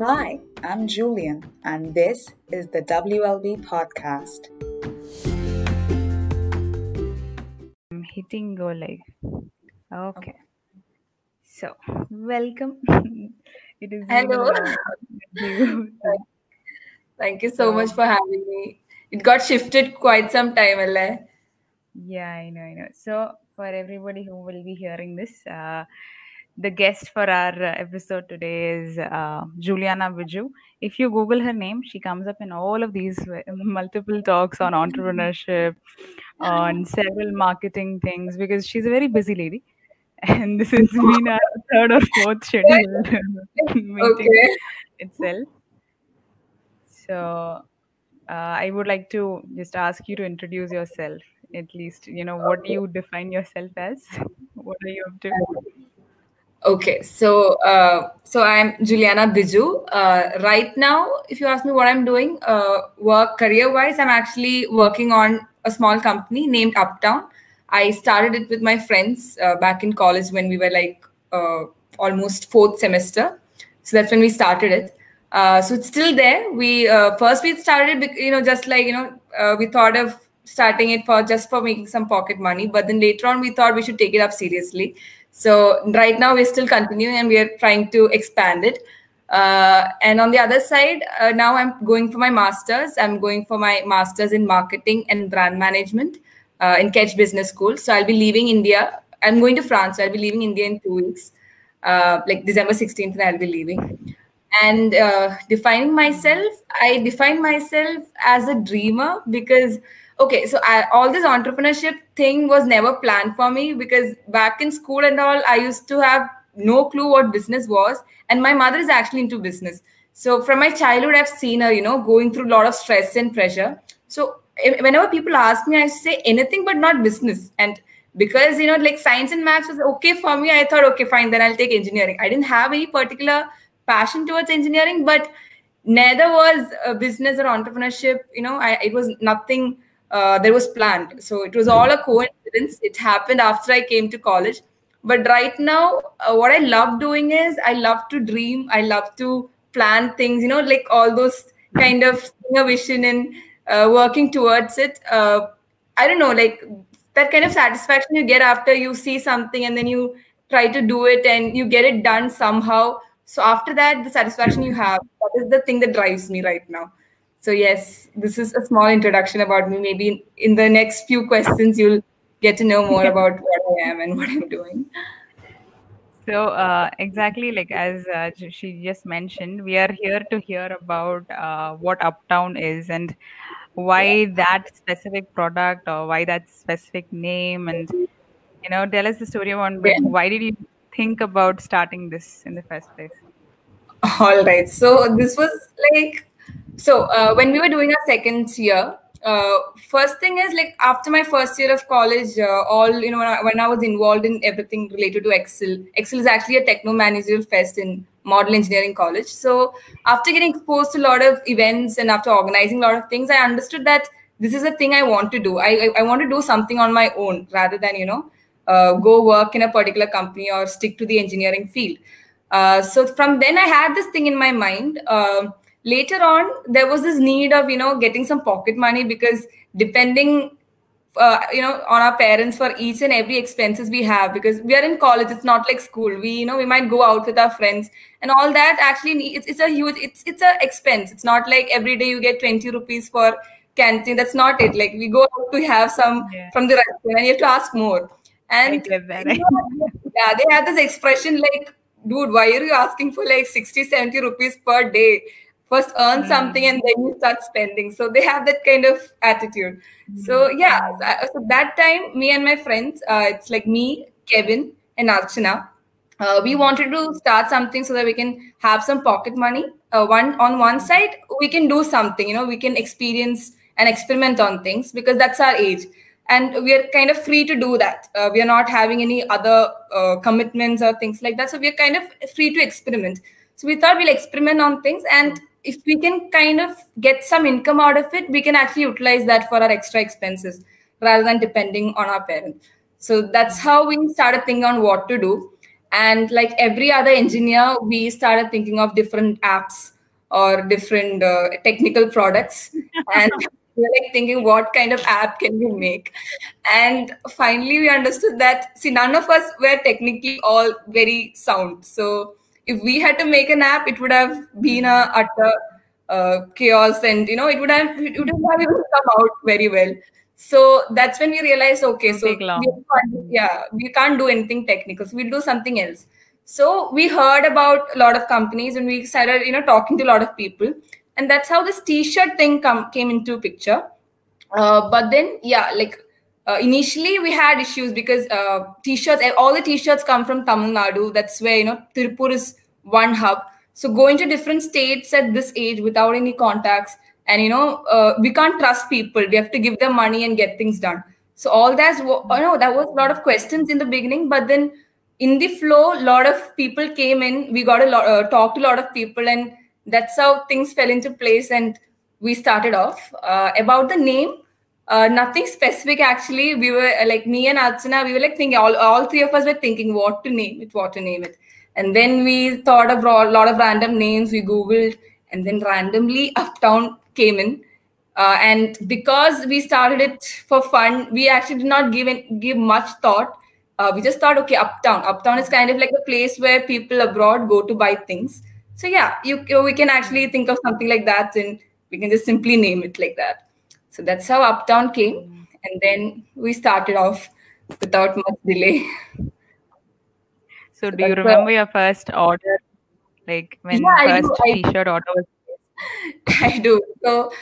Hi, I'm Julian, and this is the WLB podcast. I'm hitting go live. Okay. So, welcome. it is Hello. you. Thank you so much for having me. It got shifted quite some time, Allah. Yeah, I know, I know. So, for everybody who will be hearing this, uh, the guest for our uh, episode today is uh, Juliana Biju. If you Google her name, she comes up in all of these uh, multiple talks on entrepreneurship, on several marketing things, because she's a very busy lady. And this has been our third or fourth scheduled meeting Okay. itself. So, uh, I would like to just ask you to introduce yourself. At least, you know, what do you define yourself as? What are you up to? Okay, so uh, so I'm Juliana Biju. Uh, right now, if you ask me what I'm doing, uh, work career-wise, I'm actually working on a small company named Uptown. I started it with my friends uh, back in college when we were like uh, almost fourth semester. So that's when we started it. Uh, so it's still there. We first we started, you know, just like you know, we thought of starting it for just for making some pocket money, but then later on we thought we should take it up seriously. So right now we're still continuing and we are trying to expand it. Uh, and on the other side, uh, now I'm going for my masters. I'm going for my masters in marketing and brand management uh, in KEDGE Business School. So I'll be leaving India. I'm going to France. So I'll be leaving India in two weeks, uh, like December 16th, and I'll be leaving. And uh, defining myself, I define myself as a dreamer because okay so I, all this entrepreneurship thing was never planned for me because back in school and all i used to have no clue what business was and my mother is actually into business. So from my childhood i've seen her you know going through a lot of stress and pressure. So whenever people ask me i say anything but not business. And because you know like science and maths was okay for me i thought okay fine then i'll take engineering. I didn't have any particular passion towards engineering but neither was uh, business or entrepreneurship you know I, it was nothing uh, that was planned. So it was all a coincidence. It happened after i came to college. But right now uh, what i love doing is i love to dream. I love to plan things you know like all those kind of seeing a vision and uh, working towards it. Uh, i don't know like that kind of satisfaction you get after you see something and then you try to do it and you get it done somehow. So after that the satisfaction you have that is the thing that drives me right now so yes this is a small introduction about me maybe in, the next few questions you'll get to know more about what i am and what i'm doing So, uh, exactly like as uh, she just mentioned, we are here to hear about uh, what Uptown is and why that specific product or why that specific name. And, you know, tell us the story on yeah. why did you think about starting this in the first place? All right. So this was like, so uh, when we were doing our second year, uh, first thing is like after my first year of college, uh, all you know when I, when I was involved in everything related to Excel. Excel is actually a techno managerial fest in model engineering college. So after getting exposed to a lot of events and after organizing a lot of things, I understood that this is a thing I want to do. I I, I want to do something on my own rather than you know uh, go work in a particular company or stick to the engineering field. Uh, so from then I had this thing in my mind. Later on, there was this need of you know getting some pocket money because depending uh, you know on our parents for each and every expenses we have because we are in college it's not like school. We you know we might go out with our friends and all that actually it's, it's a huge it's it's a expense. It's not like every day you get 20 rupees for canteen. That's not it. Like we go out to have some Yeah, from the restaurant and you have to ask more. And that. you know, yeah they had this expression like dude why are you asking for like 60 70 rupees per day first earn something Mm, and then you start spending. So they have that kind of attitude. So mm, yeah so uh, so that time me and my friends uh, it's like me kevin and archana uh, we mm, wanted to start something so that we can have some pocket money uh, one on one side we can do something you know we can experience and experiment on things because that's our age. And we are kind of free to do that. Uh, we are not having any other uh, commitments or things like that. So we are kind of free to experiment. So we thought we'll experiment on things and if we can kind of get some income out of it we can actually utilize that for our extra expenses rather than depending on our parents. So that's how we started thinking on what to do. And like every other engineer we started thinking of different apps or different uh, technical products and like thinking what kind of app can we make. And finally we understood that see none of us were technically all very sound. So if we had to make an app it would have been a utter uh, chaos and you know it would have it would have even come out very well. So that's when we realized okay so we yeah we can't do anything technical so we'll do something else. So we heard about a lot of companies and we started you know talking to a lot of people. And that's how this t-shirt thing come came into picture. Uh, but then yeah like uh, initially we had issues because uh, t-shirts all the t-shirts come from tamil nadu. That's where you know tirupur is one hub. So going to different states at this age without any contacts and you know uh, we can't trust people. We have to give them money and get things done. So all that's you know that was a lot of questions in the beginning but then in the flow a lot of people came in. We got a lot uh, talked to a lot of people and that's how things fell into place and we started off. Uh, about the name uh, nothing specific actually. We were like me and Archana we were like thinking all, all three of us were thinking what to name it what to name it and then we thought of a lot of random names we googled and then randomly uptown came in. Uh, and because we started it for fun we actually did not give it, give much thought. Uh, we just thought okay uptown. Uptown is kind of like a place where people abroad go to buy things. So yeah you, we can actually think of something like that and we can just simply name it like that. So that's how uptown came. And then we started off without much delay so, do you remember your first order like when yeah, first t-shirt order was I do. So,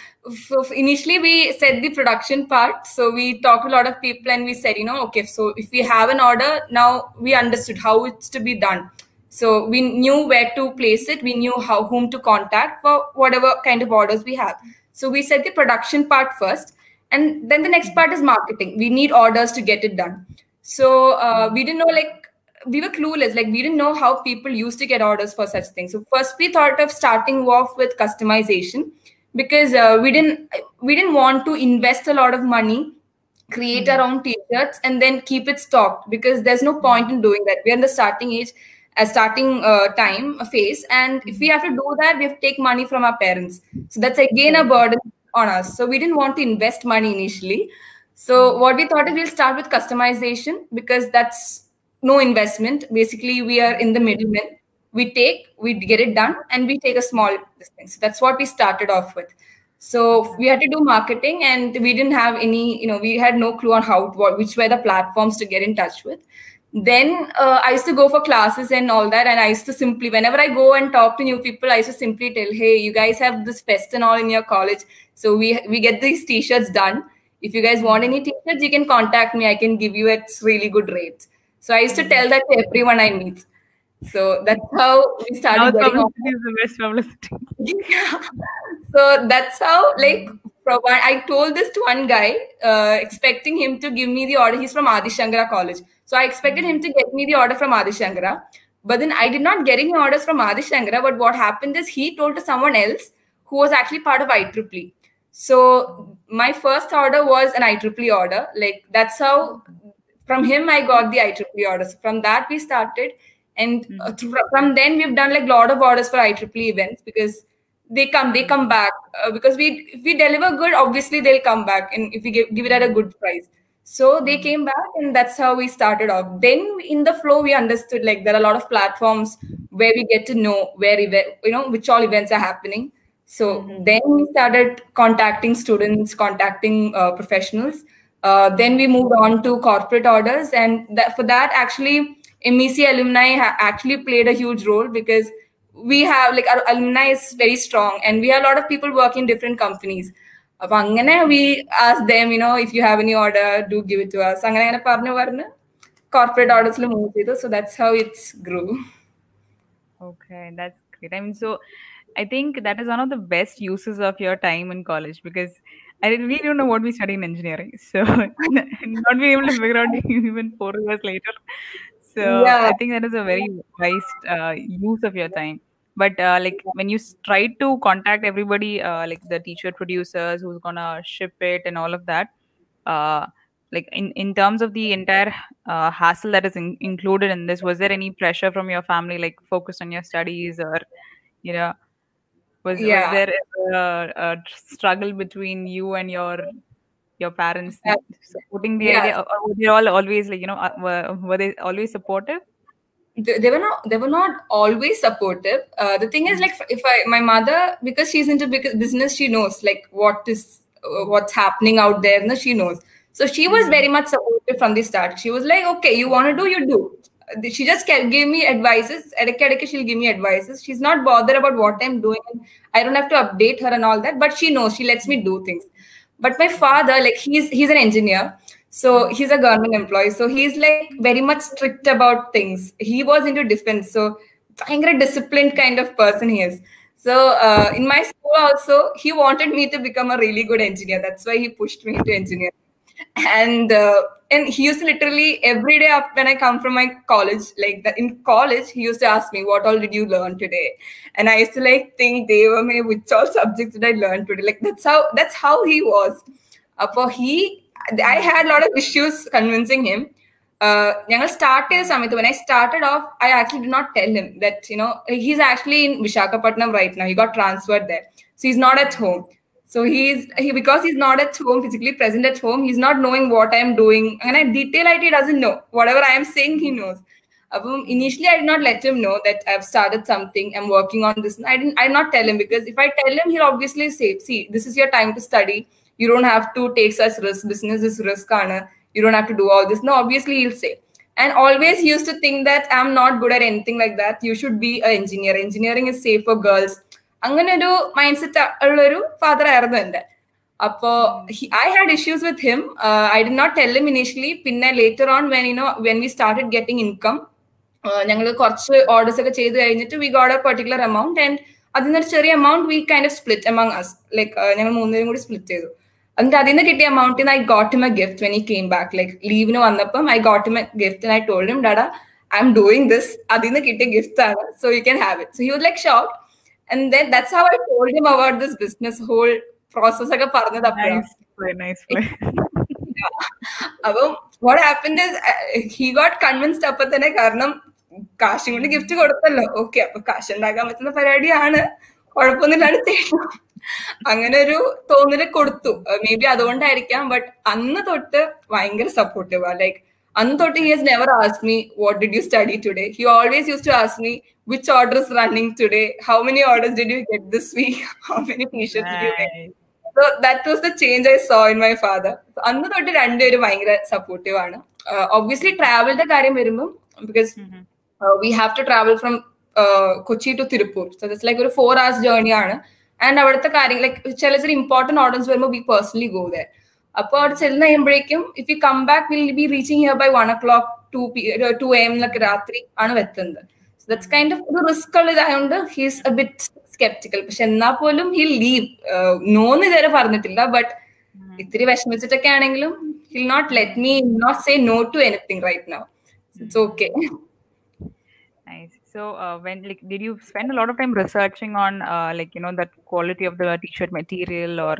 so, initially we said the production part. So we talked to a lot of people and we said, you know, okay, so if we have an order, now we understood how it's to be done. So we knew where to place it. We knew how whom to contact for whatever kind of orders we have. So we said the production part first, and then the next part is marketing. We need orders to get it done. So uh, we didn't know like we were clueless. Like we didn't know how people used to get orders for such things. So first we thought of starting off with customization because uh, we didn't we didn't want to invest a lot of money create mm-hmm. our own t-shirts and then keep it stocked because there's no point in doing that we're in the starting age a starting uh, time a phase and if we have to do that we have to take money from our parents so that's again a burden on us so we didn't want to invest money initially so what we thought is we'll start with customization because that's no investment basically we are in the middleman we take we get it done and we take a small thing so that's what we started off with so we had to do marketing and we didn't have any you know we had no clue on how what, which were the platforms to get in touch with then uh, I used to go for classes and all that. And I used to simply, whenever I go and talk to new people, I used to simply tell, hey, you guys have this fest and all in your college. So we, we get these t-shirts done. If you guys want any t-shirts, you can contact me. I can give you at really good rates. So I used to tell that to everyone I meet. So that's how we started. Now publicity is the best publicity. yeah. So that's how, like, I told this to one guy, uh, expecting him to give me the order. He's from Adi Shankara College. So I expected him to get me the order from Adi Shankara. But then I did not get any orders from Adi Shankara. But what happened is he told to someone else who was actually part of IEEE. So my first order was an IEEE order. Like that's how from him I got the IEEE orders. From that we started. And uh, from then we've done like a lot of orders for IEEE events because they come they come back uh, because we if we deliver good obviously they'll come back and if we give, give it at a good price. So they came back and that's how we started off. Then in the flow we understood like there are a lot of platforms where we get to know where you know which all events are happening. So mm-hmm. then we started contacting students contacting uh, professionals uh, then we moved on to corporate orders and that, for that actually mec alumni ha- actually played a huge role because we have like our alumni is very strong and we have a lot of people working in different companies അപ്പൊ അങ്ങനെ we as them you know if you have any order do give it to us അങ്ങനെ അങ്ങനെ പറഞ്ഞു പറഞ്ഞ് corporate ഓർഡേഴ്സിൽ move ചെയ്തു so that's how it's Gru Okay, that's great. I mean, so I think that is one of the best uses of your time in college because I didn't really don't know what we study in engineering. So not being able to figure out even four years later. So yeah. I think that is a very wise uh, use of your time but uh, like when you try to contact everybody uh, like the t-shirt producers who's gonna ship it and all of that uh, like in in terms of the entire uh, hassle that is in, included in this was there any pressure from your family like focus on your studies or you know was, Yeah. was there a, a struggle between you and your your parents Yeah. supporting the Yeah. idea or were they all always like you know uh, were, were they always supportive? They, were not they were not always supportive. Uh, the thing is like if i my mother because she's into business she knows like what is uh, what's happening out there no she knows. So she was very much supportive from the start. She was like okay you want to do you do she just gave me advices she'll give me advices. She's not bothered about what i'm doing i don't have to update her and all that but she knows she lets me do things. But my father like he's he's an engineer so he's a government employee so he's like very much strict about things. He was into defense so of disciplined kind of person he is. So uh, in my school also he wanted me to become a really good engineer. That's why he pushed me into engineering and uh, and he used to literally every day after when I come from my college, like that in college, he used to ask me, "What all did you learn today?" And I used to like think, they were me, which all subjects did I learn today?" Like that's how that's how he was. Uh, for he, I had a lot of issues convincing him. ഞങ്ങൾ start ചെയ്ത സമയത്ത് when I started off, I actually did not tell him that you know he's actually in Vishakhapatnam right now. He got transferred there, so he's not at home. so he's he because he's not at home physically present at home. He's not knowing what I'm doing, and I detail IT he doesn't know whatever I am saying. He knows. Um, initially, I did not let him know that I've started something. I'm working on this. I didn't. I did not tell him because if I tell him, he'll obviously say, "See, this is your time to study. You don't have to take such risk. Business is risk, Anna. You don't have to do all this." No, obviously he'll say. And always used to think that I'm not good at anything like that. You should be an engineer. Engineering is safe for girls. അങ്ങനെ ഒരു mind set ഉള്ളൊരു father ആയിരുന്നു എന്റെ. അപ്പോ I had issues with him I did not tell initially പിന്നെ later on when you know when we started getting income ഞങ്ങൾ കുറച്ച് orders ഒക്കെ ചെയ്ത് കഴിഞ്ഞിട്ട് we got a particular amount and അതിൽ നിന്നൊരു ചെറിയ amount we kind of split among us like ഞങ്ങൾ മൂന്നുപേരും കൂടി സ്പ്ലിറ്റ് ചെയ്തു. എന്നിട്ട് അതിൽ നിന്ന് കിട്ടിയ എമൗണ്ടിൽ നിന്ന് I got him a gift when he came back like ലീവിന് വന്നപ്പം I got him a gift I told dad I am doing this അതിൽ നിന്ന് കിട്ടിയ ഗിഫ്റ്റ് ആണ്. So you can have it so you like shock and then that's how I told him about this business whole process ഒക്കെ പറഞ്ഞത്. അപ്പം what happened he got convinced അപ്പൊ തന്നെ കാരണം കാശും കൊണ്ട് ഗിഫ്റ്റ് കൊടുത്തല്ലോ. ഓക്കെ അപ്പൊ കാശ് ഉണ്ടാക്കാൻ പറ്റുന്ന പരിപാടിയാണ്. കുഴപ്പമൊന്നുമില്ലാണ്ട് ചെയ്യണം അങ്ങനെ ഒരു തോന്നൽ കൊടുത്തു. മേ ബി അതുകൊണ്ടായിരിക്കാം ബട്ട് അന്ന് തൊട്ട് ഭയങ്കര supportive like അന്ന് തൊട്ട് he has never ask me what did you study today he always use to ask me which order is running today how many orders did you get this week how many T-shirts did you get Nice. So that was the change I so in my father അന്ന് തൊട്ട് രണ്ടുപേരും ഭയങ്കര supportive ആണ് obviously ട്രാവലിന്റെ കാര്യം വരുമ്പോൾ because Mhm. V have to travel from Kochi to Tiruppur so that's like ഒരു four hours journey ആണ് and അവിടുത്തെ കാര്യം ലൈക്ക് ചില ചില ഇമ്പോർട്ടൻറ്റ് ഓർഡേഴ്സ് വരുമ്പോൾ വി പേഴ്സണലി ഗോ ദർ അപ്പോൾ അവിടെ ചെല്ലുന്ന കഴിയുമ്പോഴേക്കും if you come back will be reaching here by one o'clock two p two m എന്നൊക്കെ രാത്രി ആണ് എത്തുന്നത് ദറ്റ്സ് കൈൻഡ് ഓഫ് ഒരു റിസ്ക് ഉള്ള ഇതായതുകൊണ്ട് ഹീസ് എ ബിറ്റ് സ്കെപ്റ്റിക്കൽ പക്ഷെ എന്നാൽ പോലും ഹി ലീവ് നോന്ന് ഇതുവരെ പറഞ്ഞിട്ടില്ല ബട്ട് ഇത്തിരി വിഷമിച്ചിട്ടൊക്കെ ആണെങ്കിലും he'll not let me not say no to anything right now it's okay Nice. So, uh, when like, did you spend a lot of time researching on, uh, like you know, that quality of the t-shirt material, or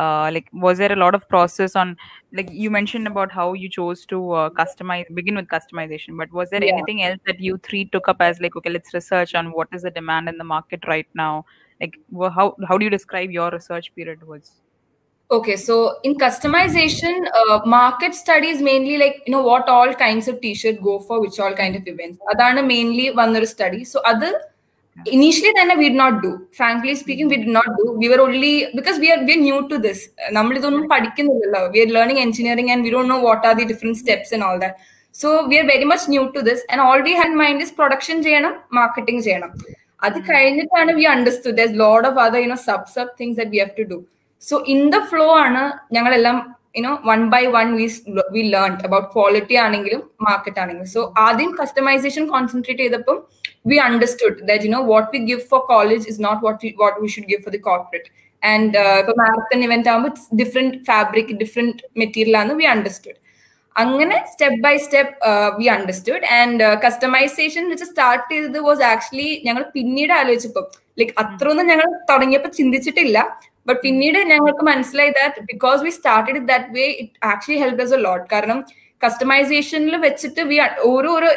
Uh, like was there a lot of process on like you mentioned about how you chose to uh, customize begin with customization but was there yeah. anything else that you three took up as like okay let's research on what is the demand in the market right now? Like well, how how do you describe your research period was? Okay so in customization uh, market studies mainly like you know what all kinds of t-shirt go for which all kind of events. Adana mainly one study. So other initially തന്നെ we did not do. Frankly speaking, we did not do. We were only because we are we are new to this. നമ്മൾ ഇതൊന്നും പഠിക്കുന്നില്ലല്ലോ. We are learning engineering and we don't know what are the different steps and all that. So we are very much new to this and all we had in mind is production ചെയ്യണം, marketing ചെയ്യണം. അത് കഴിഞ്ഞിട്ടാണ് we understood there's lot of other you know sub sub things that we have to do. So in the flow ആണ് ഞങ്ങളെല്ലാം you know one by one we we learn about quality ആണെങ്കിലും market ആണെങ്കിലും so ആദ്യം customisation concentrate ചെയ്തപ്പം we that you know what we give for college is not what we what we should give for the corporate. And ഇപ്പൊ marathon event ആകുമ്പോൾ different fabric different material ആണ് we understood അങ്ങനെ step by step we understood and customization വെച്ച് start ചെയ്തത് was actually ഞങ്ങൾ പിന്നീട് ആലോചിച്ചപ്പോൾ like അത്രയൊന്നും ഞങ്ങൾ തുടങ്ങിയപ്പോൾ ചിന്തിച്ചിട്ടില്ല. ബട്ട് പിന്നീട് ഞങ്ങൾക്ക് മനസ്സിലായി that because we started that way it actually helps a lot കാരണം കസ്റ്റമൈസേഷനിൽ വെച്ചിട്ട് വി ഓരോരോ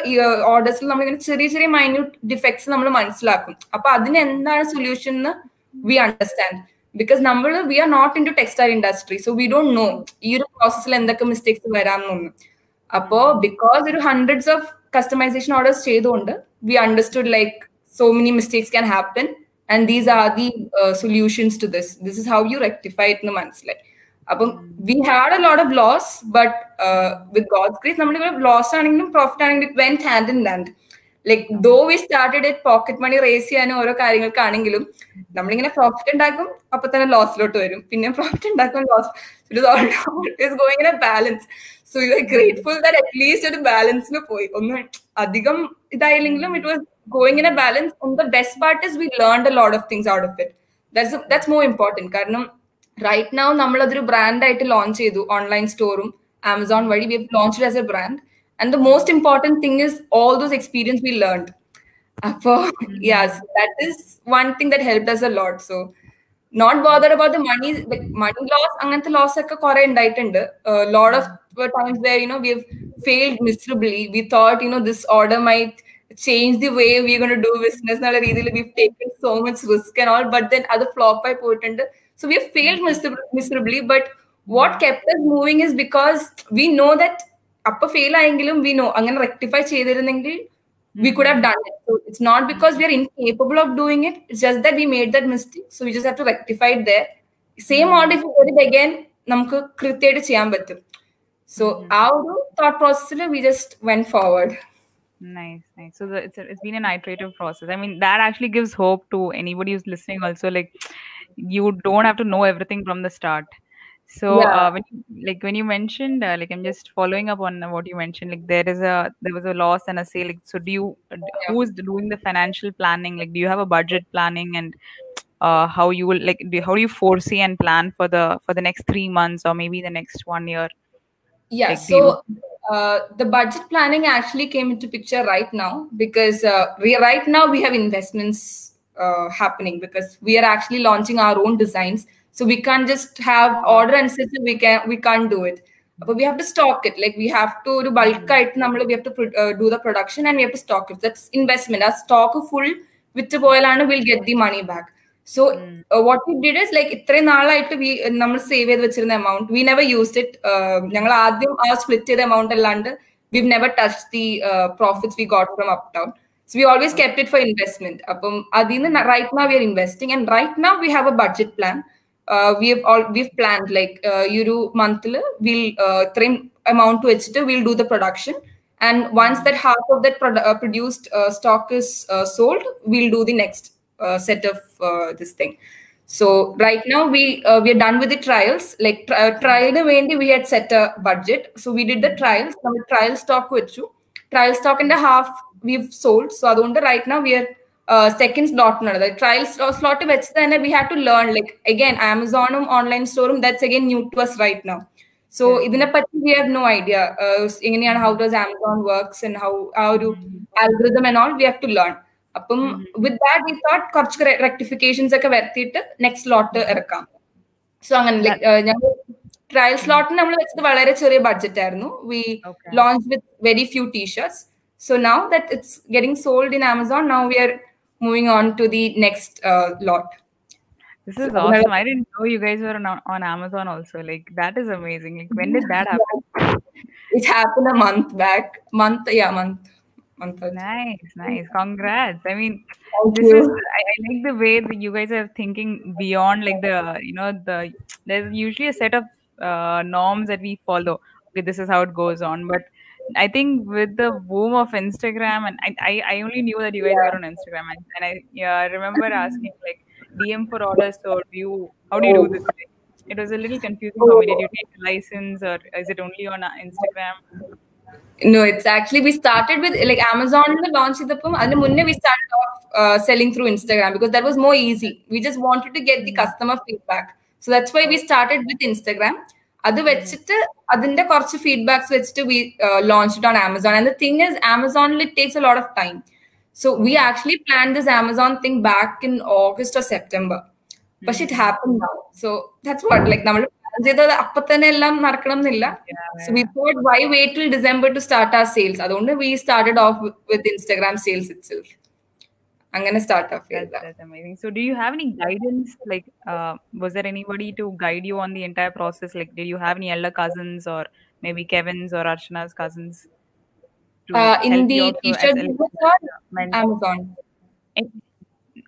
ഓർഡേഴ്സിൽ നമ്മളിങ്ങനെ ചെറിയ ചെറിയ മൈന്യൂട്ട് ഡിഫക്ട്സ് നമ്മൾ മനസ്സിലാക്കും. അപ്പൊ അതിന് എന്താണ് സൊല്യൂഷൻ എന്ന് വി അണ്ടർസ്റ്റാൻഡ് ബിക്കോസ് നമ്മൾ we are not into textile industry so we don't know ഈ ഒരു പ്രോസസ്സിൽ എന്തൊക്കെ മിസ്റ്റേക്സ് വരാമെന്നൊന്നും. അപ്പോ ബിക്കോസ് ഒരു ഹൺഡ്രഡ്സ് ഓഫ് കസ്റ്റമൈസേഷൻ ഓർഡേഴ്സ് ചെയ്തുകൊണ്ട് we understood like so many mistakes can happen and these are the solutions to this this is how you rectify എന്ന് മനസ്സിലായി. അപ്പം we had a lot of loss but with god's grace നമ്മളിവിടെ loss ആണെങ്കിലും profit ആണെങ്കിലും it went hand in hand like though we started it pocket money raise ചെയ്യാനും ഓരോ കാര്യങ്ങൾക്കാണെങ്കിലും നമ്മളിങ്ങനെ profit ഉണ്ടാക്കും അപ്പൊ തന്നെ ലോസിലോട്ട് വരും. പിന്നെ പ്രോഫിറ്റ് ഉണ്ടാക്കും loss it going in a balance so you are grateful that at least ഒരു ബാലൻസിന് പോയി. ഒന്നും അധികം ഇതായില്ലെങ്കിലും it was going in a balance on the best part is we learn a lot of things out of it that's that's more important കാരണം right now നമ്മൾ അതൊരു ബ്രാൻഡായിട്ട് launch ചെയ്തു ഓൺലൈൻ സ്റ്റോറും ആമസോൺ വഴി V launch as a brand and the most important thing is all those experience we learned Apo, yes that is one thing that helped us a lot so not bothered about the money like money loss അങ്ങനത്തെ loss ഒക്കെ കുറെ ഉണ്ടായിട്ടുണ്ട് lot of times where you know we failed miserably we thought you know this order might change the way V gone do business എന്നുള്ള രീതിയിൽ we taken so much risk and all but then അത് flop ആയി പോയിട്ടുണ്ട് so we failed miserably but what kept moving is because we know that അപ്പൊ fail ആയെങ്കിലും we know അങ്ങനെ rectify ചെയ്തിരുന്നെങ്കിൽ we could have done it so it's not because we R incapable of doing it it's just that we made that mistake so we just have to rectify it there same order if it again നമുക്ക് കൃത്യമായിട്ട് ചെയ്യാൻ പറ്റും so ആ ഒരു thought പ്രോസസ്സിൽ we just when forward Nice, nice. So the, it's a, it's been an iterative process. I mean, that actually gives hope to anybody who's listening. Also, like you don't have to know everything from the start. So Yeah. uh, when you, like when you mentioned uh, like I'm just following up on what you mentioned like there is a there was a loss and a sale like so do you who's doing the financial planning like do you have a budget planning and uh, how you will like do, how do you foresee and plan for the for the next three months or maybe the next one year Yeah, Like, so uh, the budget planning actually came into picture right now because uh, we right now we have investments uh, happening because we are actually launching our own designs. So we can't just have order and system. We can we can't do it. But we have to stock it. Like we have to do bulk item. We have to uh, do the production and we have to stock it. That's investment. Our stock full with പോയാലാണ് and we'll get the money back. So what we did is like ഇത്രയും നാളായിട്ട് we നമ്മൾ save ചെയ്ത് വെച്ചിരുന്ന amount we never used it ഞങ്ങൾ ആദ്യം ആ split ചെയ്ത എമൗണ്ട് അല്ലാണ്ട് we never touch the profits we got from Uptown So we always kept it for investment. Right now we are investing, and right now we have a budget plan. Uh, we have all we've planned like uh, month monthly we'll uh, train amount to it we'll do the production and once that half of that produ uh, produced uh, stock is uh, sold we'll do the next uh, set of this thing so right now we uh, we are done with the trials. Like tri- trial the vendi we had set a budget. So we did the trials. Now trial stock you. trial stock and a half we've sold. So അതുകൊണ്ട് right now we are second സ്ലോട്ടിനുള്ളത് trial slot വെച്ച് തന്നെ we have to learn like again ആമസോണും online സ്റ്റോറും that's again new to us right now so ഇതിനെപ്പറ്റി we have no idea എങ്ങനെയാണ് how does Amazon works and how ആ ഒരു algorithm and all we have to learn അപ്പം with that we thought കുറച്ച് rectifications ഒക്കെ വരുത്തിയിട്ട് next slot ഇറക്കാം. So അങ്ങനെ ഞങ്ങൾ ട്രയൽ സ്ലോട്ടിന് നമ്മൾ വെച്ചത് വളരെ ചെറിയ ബഡ്ജറ്റ് ആയിരുന്നു. We launch with very few t shirts So now that it's getting sold in Amazon, now we are moving on to the next uh, lot. This is so, awesome. I didn't know you guys were on, on Amazon also. Like that is amazing. Like when did that happen? it happened a month back. Month, yeah, month. month nice, nice. Congrats. I mean, Thank this you. is. I, I like the way that you guys are thinking beyond like the you know the there's usually a set of uh, norms that we follow. Okay, this is how it goes on, but I think with the boom of Instagram, and I, I, only knew that you guys yeah. were on Instagram, and, and I yeah, I remember asking like DM for orders, or do you how do you do oh. this? It was a little confusing for me. Did you oh. take a license, or is it only on uh, Instagram? No, it's actually we started with like Amazon launch idapum. And munne we started off uh, selling through Instagram because that was more easy. We just wanted to get the hmm. customer feedback, so that's why we started with Instagram. അത് വെച്ചിട്ട് അതിന്റെ കുറച്ച് feedbacks വെച്ചിട്ട് we launch on Amazon and the thing is ആമസോണിൽ it takes a lot of time so we actually plan this Amazon thing back in August or September പക്ഷെ it happen now so that's what like നമ്മൾ plan ചെയ്തത് അപ്പൊ തന്നെ എല്ലാം നടക്കണം എന്നില്ല so we thought why wait till December to start our sales അതുകൊണ്ട് we started off with Instagram sales itself I'm going to start off with that's, that. That's amazing. So, do you have any guidance? Like, uh, was there anybody to guide you on the entire process? Like, did you have any elder cousins or maybe Kevin's or Archana's cousins? Uh, in the t-shirt Amazon. Any,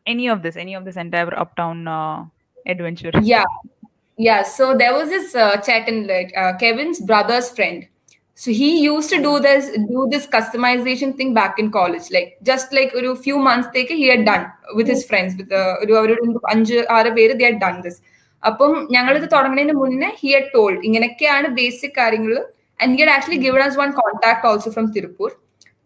any of this, any of this entire uptown uh, adventure. Yeah, yeah. So there was this uh, chat in uh, Kevin's brother's friend So he used to do this do this customization thing back in college. Like just like a few months take he had done with his friends with uh, ഒരു അവരുടെ ഒരു അഞ്ച് ആറ് പേര് they had done this. അപ്പം ഞങ്ങൾ ഇത് തുടങ്ങുന്നതിന് മുന്നേ he had told ഇങ്ങനെയൊക്കെയാണ് ബേസിക് കാര്യങ്ങൾ and he had actually given us one contact also from Tirupur.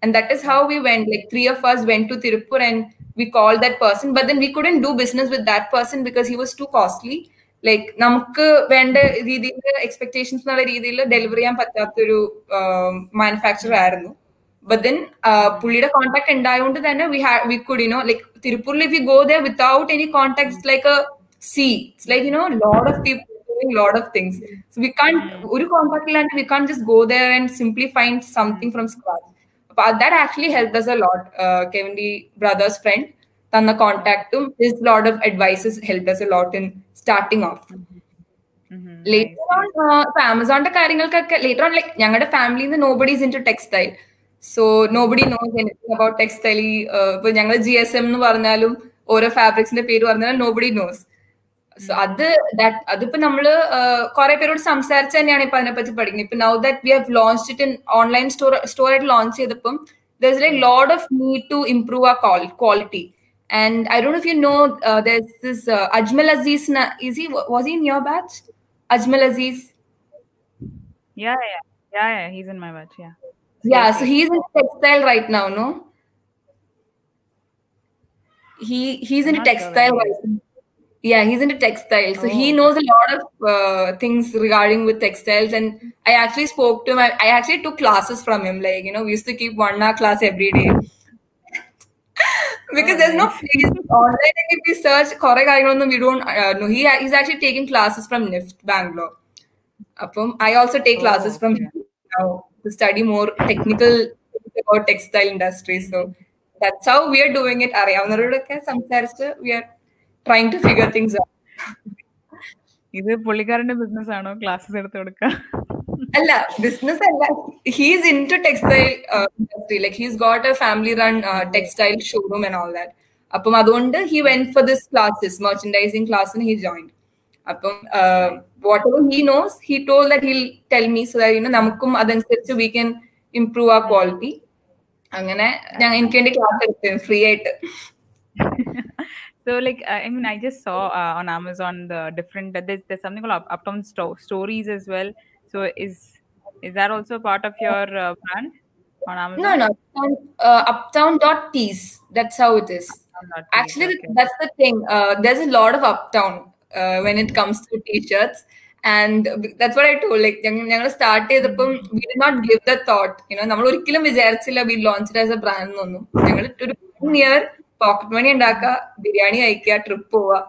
And that is how we went. Like three of us went to Tirupur and we called that person. But then we couldn't do business with that person because he was too costly. Like നമുക്ക് വേണ്ട രീതിയിൽ expectations എന്നുള്ള രീതിയിൽ delivery ചെയ്യാൻ പറ്റാത്തൊരു manufacture ആയിരുന്നു but then പുള്ളിയുടെ contact ഉണ്ടായതുകൊണ്ട് തന്നെ we ha we could you know like തിരുപ്പൂരിൽ if you go there without any contact like A C it's like you know load of people doing lot of things. So we can't ഒരു contact ഇല്ലാണ്ട് we can't just go there and simply find something from scratch. But that actually helped us a lot. Uh, Kevin D brother's friend തന്ന കോണ്ടാക്ടും his lot of advices helped us a lot in starting off. Mhm, later on ഇപ്പൊ ആമസോണിന്റെ കാര്യങ്ങൾക്കൊക്കെ later on like ഞങ്ങളുടെ ഫാമിലിന്ന് nobody's into textile so nobody knows anything about textile ഇപ്പൊ ഞങ്ങൾ G S M എന്ന് പറഞ്ഞാലും ഓരോ ഫാബ്രിക്സിന്റെ പേര് പറഞ്ഞാലും നോബഡി നോസ് സോ അത് that അതിപ്പോ നമ്മൾ കുറെ പേരോട് സംസാരിച്ച് തന്നെയാണ് ഇപ്പൊ അതിനെപ്പറ്റി പഠിക്കുന്നത്. ഇപ്പൊ now that we have launch it in online store store ആയിട്ട് ലോഞ്ച് ചെയ്തപ്പം there is like load of need to improve ആ quality And I don't know if you know, uh, there's this uh, Ajmal Aziz. Na- is he was he in your batch? Ajmal Aziz. Yeah, yeah, yeah, yeah. He's in my batch. Yeah. Yeah, so he's in textile right now, no? He he's I'm into not sure textile right now. Yeah, he's into textile, So he Oh. knows a lot of uh, things regarding with textiles. And I actually spoke to him. I, I actually took classes from him. Like, you know, we used to keep one hour class every day. Because Oh, there's no place online. And if we search correct കാര്യങ്ങളൊന്നും we don't uh, know. He he's actually taking classes from NIFT Bangalore. I also take Oh, classes from him now to study more technical about textile industry. So that's how we are doing it. അറിയാവുന്നവരോടൊക്കെ സംസാരിച്ച് we are trying to figure things out. ഇത് പുള്ളിക്കാരന്റെ business ആണോ classes എടുത്ത് കൊടുക്കുക അല്ല business അല്ല he's into textile industry like he's got a family run textile showroom and all that അപ്പം അതുകൊണ്ട് he went for this classes merchandising ക്ലാസ്സിന് ഹി ജോയിൻ അപ്പം whatever he knows he told that he'll tell me so that you know നമുക്കും അതനുസരിച്ച് we can improve ആ quality അങ്ങനെ ഞാൻ എനിക്ക് വേണ്ടി ക്ലാസ് എടുത്തു ഫ്രീ ആയിട്ട് so like uh, i mean i just saw uh, on amazon the different uh, there's, there's something called up, uptown sto- stories as well so is is that also part of your uh, brand on amazon no no uptown, uh, uptown dot tease that's how it is Uptown dot Actually, Tees, okay. that's the thing. Uh, there's a lot of uptown uh, when it comes to t-shirts, and that's what I told. Like, ഞങ്ങൾ start ചെയ്തപ്പം V D not give the thought you know നമ്മൾ ഒരിക്കലും വിചാരിച്ചില്ല V launch as a brand എന്നൊന്നും ഞങ്ങൾ ഒരു one year pocket money ഉണ്ടാക്കുക ബിരിയാണി കഴിക്കുക ട്രിപ്പ് പോവുക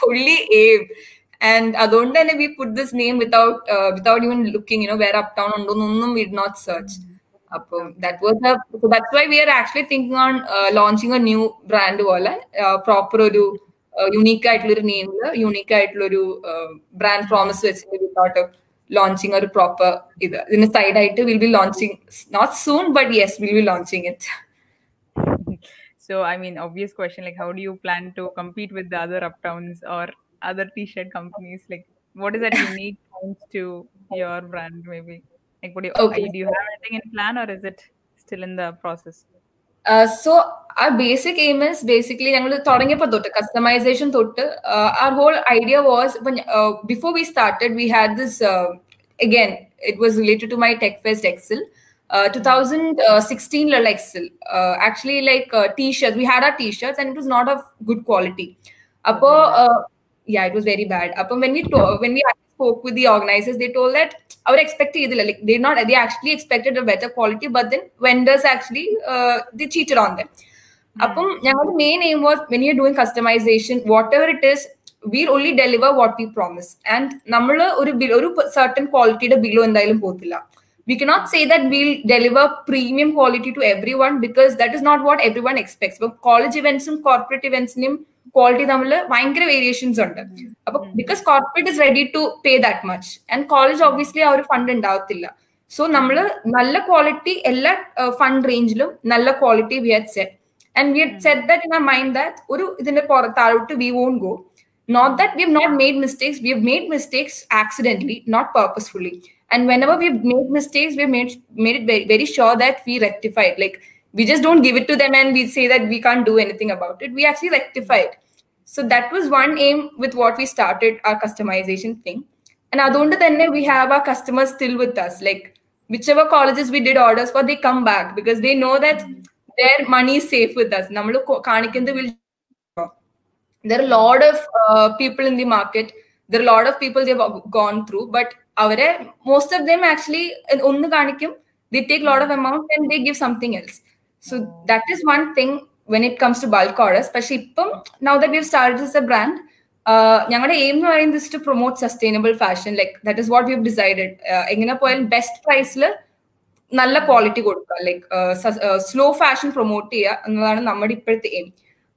only aim And അതുകൊണ്ട് തന്നെ we put this name without without even looking you know വേറെ അപ് ടൗൺ ഉണ്ടോന്നൊന്നും വി നോട്ട് സെർച്ച് അപ്പം that was that's why we are actually thinking on launching a new brand പോലെ proper ഒരു unique ആയിട്ടുള്ള ഒരു നെയിമിൽ യുണീക്ക് ആയിട്ടുള്ള ഒരു ബ്രാൻഡ് പ്രോമിസ് വെച്ചിട്ട് വിതൗട്ട് ലോഞ്ചിങ് ഒരു പ്രോപ്പർ ഇത്. ഇതിന് സൈഡായിട്ട് will be launching not soon but yes will be launching it so i mean obvious question like how do you plan to compete with the other uptowns or other t-shirt companies like what is that unique points to your brand maybe like what do you, Okay. do you have anything in plan or is it still in the process so ആ basic aim is basically ഞങ്ങൾ തുടങ്ങിയപ്പോൾ തൊട്ട് customisation തൊട്ട് our whole idea was ഇപ്പൊ before we started we had this again it was related to my tech fest എക്സിൽ two thousand സിക്സ്റ്റീനിലുള്ള എക്സിൽ actually like T shirt we had ആ tea shirts and it was not of good quality അപ്പോ yeah it was very bad അപ്പം when we to- when we actually spoke with the organizers they told that our expect ചെയ്തില്ല like they not they actually expected a better quality but then vendors actually uh, they cheated on them അപ്പം ഞങ്ങളുടെ main aim was when you doing customisation what ever it is wheel only deliver what we promise and നമ്മൾ ഒരു bill ഒരു certain ക്വാളിറ്റിയുടെ ബില്ലോ എന്തായാലും പോകത്തില്ല we cannot say that we'll deliver premium quality to everyone because that is not what everyone expects. But college events and corporate events Quality തമ്മിൽ ഭയങ്കര variations ഉണ്ട്. അപ്പൊ because corporate is ready to pay that much and college obviously ആ ഒരു fund ഉണ്ടാവത്തില്ല. So നമ്മൾ നല്ല quality എല്ലാ ഫണ്ട് റേഞ്ചിലും നല്ല quality we had set and we had set that in ആ മൈൻഡ് ദാറ്റ് ഒരു ഇതിന്റെ പുറത്താഴോട്ട് we won go not that we have not made mistakes we have made mistakes accidentally not purposefully and when we have made mistakes we have made made it very sure that we rectified like we just don't give it to them and we say that we can't do anything about it we actually rectify it so that was one aim with what we started our customization thing and അതുകൊണ്ട് തന്നെ we have our customers still with us like whichever colleges we did orders for they come back because they know that their money is safe with us നമ്മൾ കാണിക്കുന്നത് will there are a lot of uh, people in the market there are a lot of people they've gone through but avare most of them actually ഒന്ന് കാണിക്കും they take a lot of amount and they give something else So that is one thing when it comes to bulk orders. ഇപ്പം now that we've started as a brand ഞങ്ങളുടെ aim എന്ന് പറയുന്നത് is to promote sustainable fashion like that is what we have decided എങ്ങനെ പോയാലും best പ്രൈസിൽ നല്ല quality കൊടുക്കുക. Like slow fashion promote ചെയ്യുക എന്നതാണ് നമ്മുടെ ഇപ്പോഴത്തെ എയിം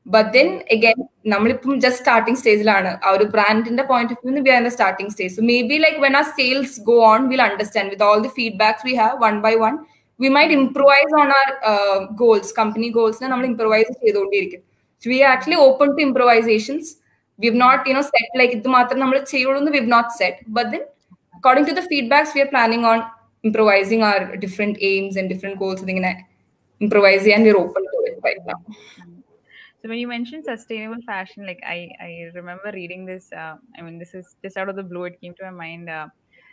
ബട്ട് ദെൻ അഗൈൻ നമ്മളിപ്പം ജസ്റ്റ് സ്റ്റാർട്ടിംഗ് സ്റ്റേജിലാണ് ആ ഒരു ബ്രാൻഡിന്റെ point of view we are the starting stage so maybe like when our sales go on will understand with all the feedbacks we have one by one V might improvise on our goals company ഗോൾസിനെ നമ്മൾ improvise ചെയ്തുകൊണ്ടിരിക്കും we are actually open to improvisations we have not you know set like ഇത് മാത്രം നമ്മൾ ചെയ്യുള്ളൂ എന്ന് we have not set but then according to the feedbacks we are planning on improvising our different aims and different goals ഇതിങ്ങനെ improvise ചെയ്യാൻ we are open to it right now So when you mentioned sustainable fashion, like I, I remember reading this. Uh, I mean, this is just out of the blue. It came to my mind. Uh,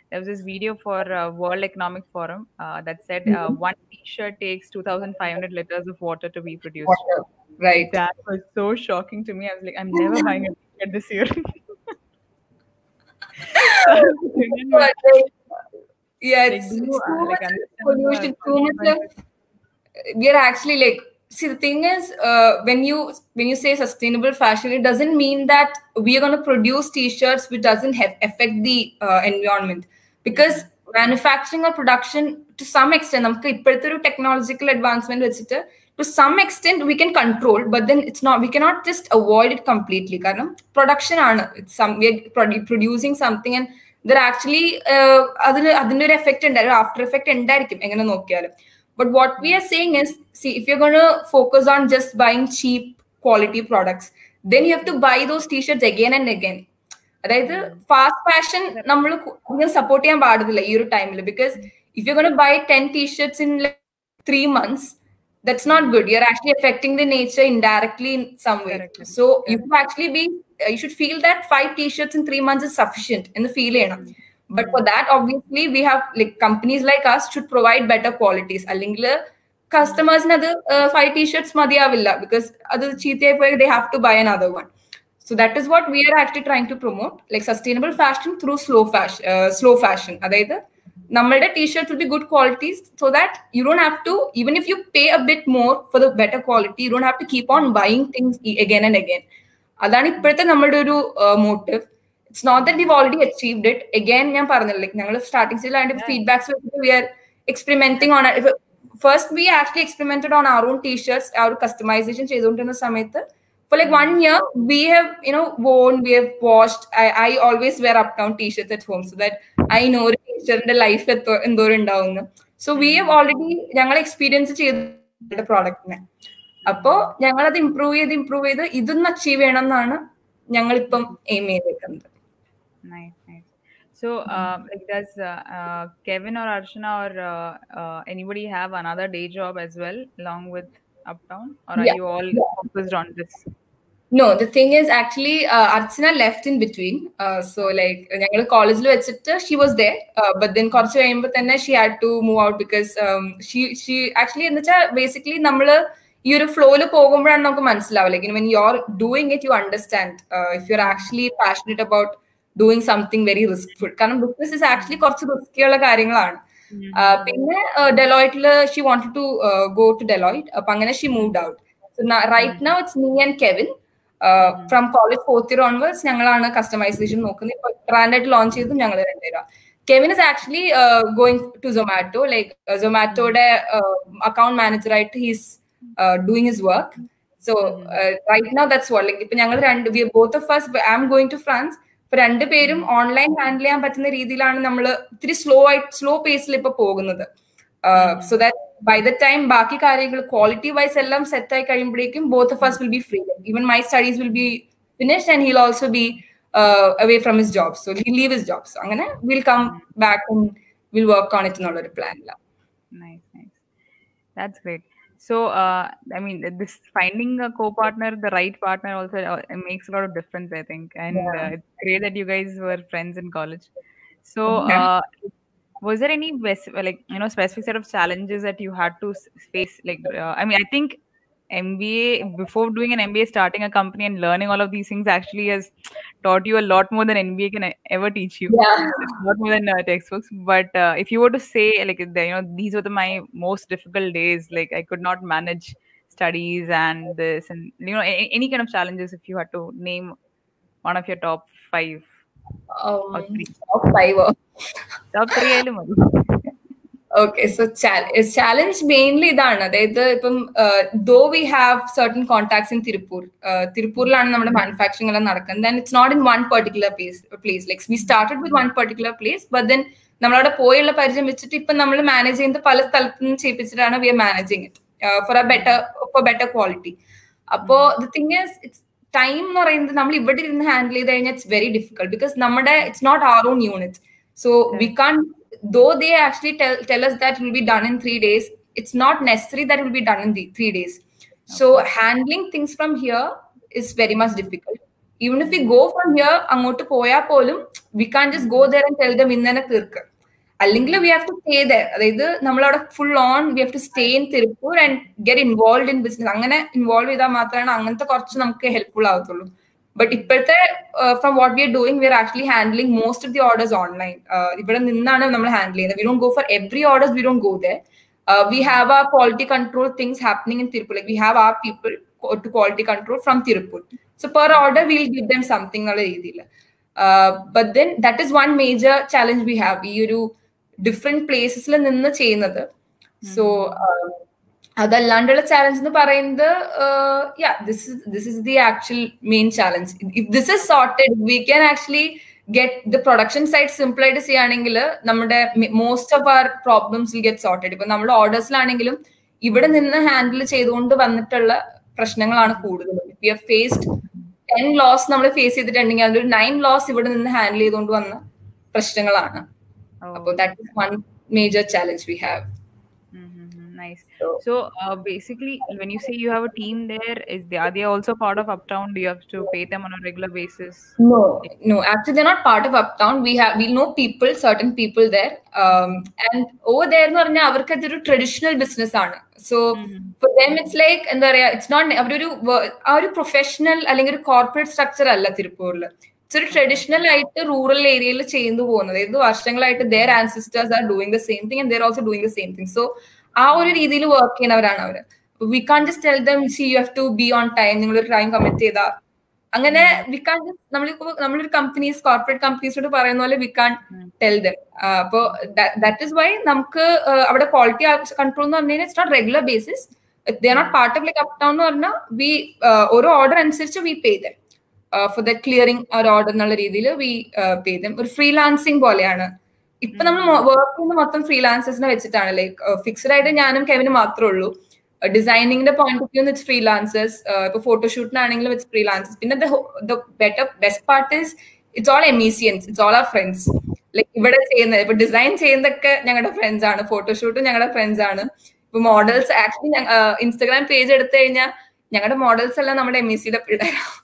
there was this video for uh, World Economic Forum uh, that said uh, one T-shirt takes 2,500 liters of water to be produced. Water. Right. That was so shocking to me. I was like, I'm never buying a T-shirt this year. yeah, it's, Like, it's too uh, like, much pollution, too much of we are actually like see the thing is uh, when you when you say sustainable fashion it doesn't mean that we are going to produce t-shirts which doesn't have affect the uh, environment because manufacturing or production to some extent നമുക്ക് ഇപ്പോഴത്തെ ഒരു technological advancement വെച്ചിട്ട് to some extent we can control but then it's not we cannot just avoid it completely കാരണം production ആണ് it's some we are produ- producing something and there actually uh, അതിന് അതിന്റെ ഒരു effect ഉണ്ടായിരിക്കും after effect ഉണ്ടായിരിക്കും എങ്ങനെ നോക്കിയാലും but what we are saying is, see, if you're going to focus on just buying cheap quality products, then you have to buy those t-shirts again and again. അതായത് fast fashion നമ്മൾ അധികം support ചെയ്യാൻ പാടില്ല ഈ ഒരു ടൈമിൽ because if you gonna buy ten T-shirts in three months that's not good you are actually affecting the nature indirectly in some way so you actually be you should feel that five T-shirts in three months is sufficient എന്ന് feel ചെയ്യണം. But for that obviously we have like companies like us should provide better qualities അല്ലെങ്കിൽ കസ്റ്റമേഴ്സിന് അത് five T-shirts മതിയാവില്ല. ബിക്കോസ് അത് ചീത്തയായി പോയി they have to buy another one so that is what we are actually trying to promote like sustainable fashion through slow fashion slow fashion അതായത് നമ്മളുടെ T-shirt will be good qualities so that you don't have to even if you pay a bit more for the better quality you don't have to keep on buying things again and again അതാണ് ഇപ്പോഴത്തെ നമ്മുടെ ഒരു motive it's not that we've already achieved it again ഞാൻ പറഞ്ഞില്ല like ഞങ്ങൾ starting അതിന്റെ feedbacks വെച്ചിട്ട് we are experimenting on first we actually experimented on our own T-shirts ആ ഒരു കസ്റ്റമൈസേഷൻ ചെയ്തുകൊണ്ടിരുന്ന സമയത്ത് for like one year we have you know worn we have washed i, I always wear up down t-shirts at home so that i know ടീച്ചറിന്റെ life എന്തോരം ഉണ്ടാവുന്നു so we have already ഞങ്ങൾ experience ചെയ്ത പ്രോഡക്റ്റിനെ അപ്പോ ഞങ്ങൾ അത് improve ചെയ്ത് ഇമ്പ്രൂവ് ചെയ്ത് ഇതൊന്ന് അച്ചീവ് ചെയ്യണം എന്നാണ് ഞങ്ങൾ ഇപ്പം aim nice. So, uh, does uh, uh, Kevin or Arshana or uh, uh, anybody have another day job as well, along with Uptown, or are Yeah, you all yeah. focused on this? No, the thing is actually uh, Archana left in between. Uh, so like ഞങ്ങൾ കോളേജിൽ വെച്ചിട്ട് she was there, uh, but then കുറച്ച് കഴിയുമ്പോൾ തന്നെ she had to move out because um, she she actually എന്ന് വെച്ചാൽ basically നമ്മള് ഈ ഒരു ഫ്ലോയിൽ പോകുമ്പോഴാണ് നമുക്ക് മനസ്സിലാവുക like when you are doing it you understand if you are actually passionate about doing something very റിസ്ക്ഫുൾ കാരണം ബിസിനസ് ഇസ് ആക്ച്വലി കുറച്ച് റിസ്കിയുള്ള കാര്യങ്ങളാണ് പിന്നെ ഡെലോയിറ്റിൽ she wanted to go to Deloitte അപ്പൊ അങ്ങനെ she moved out right now right me and Kevin from college fourth year onwards ഞങ്ങളാണ് customisation നോക്കുന്നത്. ഇപ്പൊ ബ്രാൻഡായിട്ട് ലോഞ്ച് ചെയ്തും ഞങ്ങൾ രണ്ടുപേരാ. Kevin is actually going to Zomato like സൊമാറ്റോയുടെ account manager ആയിട്ട് he's doing his work so right now that's what like ഇപ്പൊ ഞങ്ങൾ രണ്ട് both of first I am going to France ഇപ്പൊ രണ്ടുപേരും ഓൺലൈൻ ഹാൻഡിൽ ചെയ്യാൻ പറ്റുന്ന രീതിയിലാണ് നമ്മൾ ഇത്തിരി സ്ലോ ആയിട്ട് സ്ലോ പേസിൽ ഇപ്പൊ പോകുന്നത്. So that by the time ബാക്കി കാര്യങ്ങൾ ക്വാളിറ്റി വൈസ് എല്ലാം സെറ്റ് ആയി കഴിയുമ്പോഴേക്കും both of us will be free even my studies will be finished and he'll also be away from his job so he leave his job അങ്ങനെ will come back and will work on it എന്നുള്ള ഒരു പ്ലാനിലാണ് Nice, nice. That's great. So, uh, I mean, this finding a co-partner, the right partner, also uh, makes a lot of difference, I think. And Yeah. uh, it's great that you guys were friends in college. So, Yeah. uh, was there any like you know specific set of challenges that you had to face? Like, uh, I mean, I think MBA before doing an MBA, starting a company and learning all of these things actually has taught you a lot more than MBA can ever teach you. Yeah. A lot more than uh, textbooks. But uh, if you were to say like you know these were the, my most difficult days, like I could not manage studies and this and you know a- any kind of challenges. If you had to name one of your top five, um, or three. top five, top three. Okay so challenge mainly ഇതാണ്. അതായത് ഇപ്പം though we have certain contacts in Tiruppur തിരുപ്പൂരിലാണ് നമ്മുടെ manufacturing എല്ലാം നടക്കുന്നത്. Then it's not in one particular place place likes we started with one particular place but then നമ്മളവിടെ പോയുള്ള പരിചയം വെച്ചിട്ട് ഇപ്പം നമ്മൾ മാനേജ് ചെയ്യുന്നത് പല സ്ഥലത്തു നിന്ന് ചെയ്യിപ്പിച്ചിട്ടാണ് we are managing it for a better for better quality അപ്പോ the thing is it's time എന്ന് പറയുന്നത് നമ്മൾ ഇവിടെ ഇരുന്ന് ഹാൻഡിൽ ചെയ്ത് കഴിഞ്ഞാൽ ഇറ്റ്സ് വെരി ഡിഫിക്കൾട്ട് ബിക്കോസ് നമ്മുടെ it's not our own unit so we can though they actually tell, tell us that it will be done in three days it's not necessary that it will be done in the three days so handling things from here is very much difficult even if we go from here അങ്ങോട്ട് പോയാൽ പോലും we can't just go there and tell them ഇന്നനെ തീർക്ക് അല്ലെങ്കിൽ V have to stay there അതായത് നമ്മളവിടെ full on V have to stay in Tiruppur and get involve in business അങ്ങനെ involve ചെയ്താൽ മാത്രമാണ് അങ്ങനത്തെ കുറച്ച് നമുക്ക് ഹെൽപ്ഫുൾ ആവത്തുള്ളൂ ബട്ട് ഇപ്പോഴത്തെ from what we are doing we are actually handling most of the orders online ഇവിടെ നിന്നാണ് നമ്മൾ ഹാൻഡിൽ ചെയ്യുന്നത് we don't go for every orders we don't go there we have ആ quality control things happening in Tiruppur like we have are people to quality control from Tiruppur so per order will give them something എന്നുള്ള രീതിയിൽ but then that is one major challenge we have ഈ ഒരു different പ്ലേസസിൽ നിന്ന് ചെയ്യുന്നത് so അതല്ലാണ്ടുള്ള challenge എന്ന് പറയുന്നത് yeah this is this is the actual main challenge if this is sorted we can actually get the production side simple ആയിട്ട് ചെയ്യുകയാണെങ്കിൽ നമ്മുടെ most of our problems will get sorted ഇപ്പൊ നമ്മുടെ ഓർഡേഴ്സിലാണെങ്കിലും ഇവിടെ നിന്ന് ഹാൻഡിൽ ചെയ്തുകൊണ്ട് വന്നിട്ടുള്ള പ്രശ്നങ്ങളാണ് കൂടുതലും. We have faced ten loss നമ്മൾ ഫേസ് ചെയ്തിട്ടുണ്ടെങ്കിൽ അതിൽ നയൻ ലോസ് ഇവിടെ നിന്ന് ഹാൻഡിൽ ചെയ്തുകൊണ്ട് വന്ന പ്രശ്നങ്ങളാണ്. അപ്പോൾ that is one major challenge we have so uh, basically when you say you have a team there is they are they also part of uptown do you have to pay them on a regular basis no no actually they're not part of uptown we have we know people certain people there um, and over there എന്ന് പറഞ്ഞാൽ അവർക്ക് അതൊരു traditional business ആണ് so for them it's like എന്താ പറയാ it's not അവരൊരു ആ ഒരു പ്രൊഫഷണൽ അല്ലെങ്കിൽ ഒരു കോർപ്പറേറ്റ് സ്ട്രക്ചർ അല്ല തിരുപ്പൂരിൽ ഇറ്റ്സ് ഒരു ട്രഡീഷണൽ ആയിട്ട് റൂറൽ ഏരിയയിൽ ചെയ്തു പോകുന്നത് ഏത് വർഷങ്ങളായിട്ട് their ancestors are doing the same thing and they're also doing the same thing so ആ ഒരു രീതിയിൽ വർക്ക് ചെയ്യുന്നവരാണ് അവർ. We can't just tell them see you have to be on time നിങ്ങൾ ഒരു ടൈം കമ്മിറ്റ് ചെയ്ത. അങ്ങനെ വി കാൺ നമ്മൾ നമ്മളൊരു കമ്പനീസ് കോർപ്പറേറ്റ് കമ്പനീസിനോട് പറയുന്ന പോലെ വി കാൺ ടെൽ ദം അപ്പോ ദാറ്റ് ഇസ് വൈ നമുക്ക് അവിടെ ക്വാളിറ്റി കൺട്രോൾ എന്ന് പറഞ്ഞു കഴിഞ്ഞാൽ it's not regular basis they are not part of like up town എന്ന് പറഞ്ഞാൽ വി ഓരോ ഓർഡർ അനുസരിച്ച് we pay them for the clearing order എന്നുള്ള രീതിയിൽ വി പേ ദം ഒരു ഫ്രീലാൻസിങ് പോലെയാണ്. ഇപ്പൊ നമ്മൾ വർക്ക് ചെയ്യുന്ന മൊത്തം ഫ്രീലാൻസേഴ്സിനെ വെച്ചിട്ടാണ്. ലൈക്ക് ഫിക്സഡ് ആയിട്ട് ഞാനും കെവിനും മാത്രമേ ഉള്ളൂ. ഡിസൈനിങ്ങിന്റെ point of view it's freelancers ഇപ്പൊ ഫോട്ടോഷൂട്ടിനാണെങ്കിലും ഇറ്റ്സ് ഫ്രീലാൻസേഴ്സ് പിന്നെ better best part is it's all MECians it's all our friends like ഇവിടെ ചെയ്യുന്ന ഇപ്പൊ ഡിസൈൻ ചെയ്യുന്നതൊക്കെ ഞങ്ങളുടെ ഫ്രണ്ട്സ് ആണ്. ഫോട്ടോഷൂട്ടും ഞങ്ങളുടെ ഫ്രണ്ട്സ് ആണ്. ഇപ്പൊ മോഡൽസ് ആക്ച്വലി ഇൻസ്റ്റാഗ്രാം പേജ് എടുത്തു കഴിഞ്ഞാൽ ഞങ്ങളുടെ മോഡൽസ് എല്ലാം നമ്മുടെ എം ഇ സിയുടെ പിള്ളേരാണ്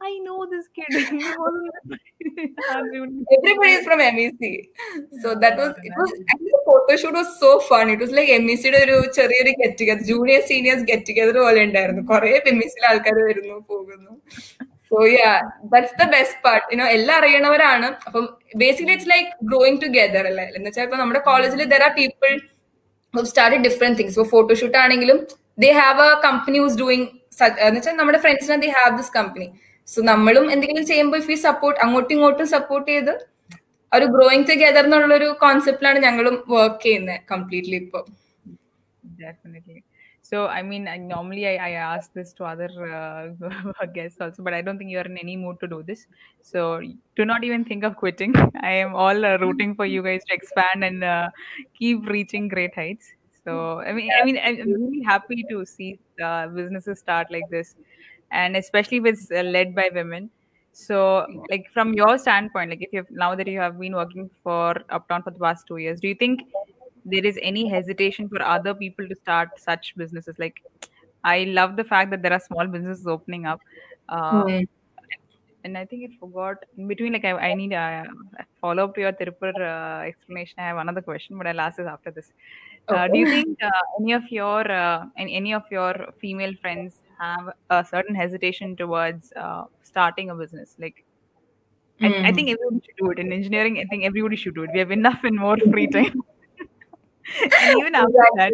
I, know this kid. Everybody is from MEC. So that was it was actually the photo shoot was so fun. It was like MEC ഒരു ചെറിയൊരു get together junior seniors get together പോലെ ഉണ്ടായിരുന്നു. കുറെ എംഇസിയിലെ ആൾക്കാർ വരുന്നു പോകുന്നു. So yeah that's the best part you know എല്ലാം അറിയണവരാണ്. അപ്പം basically it's like growing together അല്ലേ? എന്ന് വെച്ചാൽ ഇപ്പൊ നമ്മുടെ കോളേജിൽ there are people who start different things ഇപ്പൊ ഫോട്ടോഷൂട്ട് ആണെങ്കിലും they have a company who's doing എന്ന് വെച്ചാൽ നമ്മുടെ ഫ്രണ്ട്സിനെ they have this company so നമ്മളും എന്തെങ്കിലും ചെയ്യുമ്പോൾ ഇഫ് യു സപ്പോർട്ട് അങ്ങോട്ടും ഇങ്ങോട്ടും സപ്പോർട്ട് ചെയ്ത് ഒരു ഗ്രോയിങ് ടുഗെദർ എന്നുള്ള ഒരു കോൺസെപ്റ്റിലാണ് ഞങ്ങളും വർക്ക് ചെയ്യുന്നത് കംപ്ലീറ്റ്ലി ഇപ്പോൾ definitely so i mean I, normally I, I ask this to other uh, guests also but i don't think you're in any mood to do this so do not even think of quitting i am all uh, rooting for you guys to expand and uh, keep reaching great heights so i mean i mean i'm really happy to see uh, businesses start like this and especially if it's uh, led by women. So like from your standpoint like if you now that you have been working for uptown for the past two years do you think there is any hesitation for other people to start such businesses? Like i love the fact that there are small businesses opening up uh, Hmm. and i think i forgot in between like i, I need a follow up to your Tirupur uh, explanation. I have another question but i'll ask this after this. Uh, do you think uh, any of your uh, and any of your female friends have a certain hesitation towards uh, starting a business like I, I Hmm. think everybody should do it. In engineering i think everybody should do it. We have enough and more free time. And even after that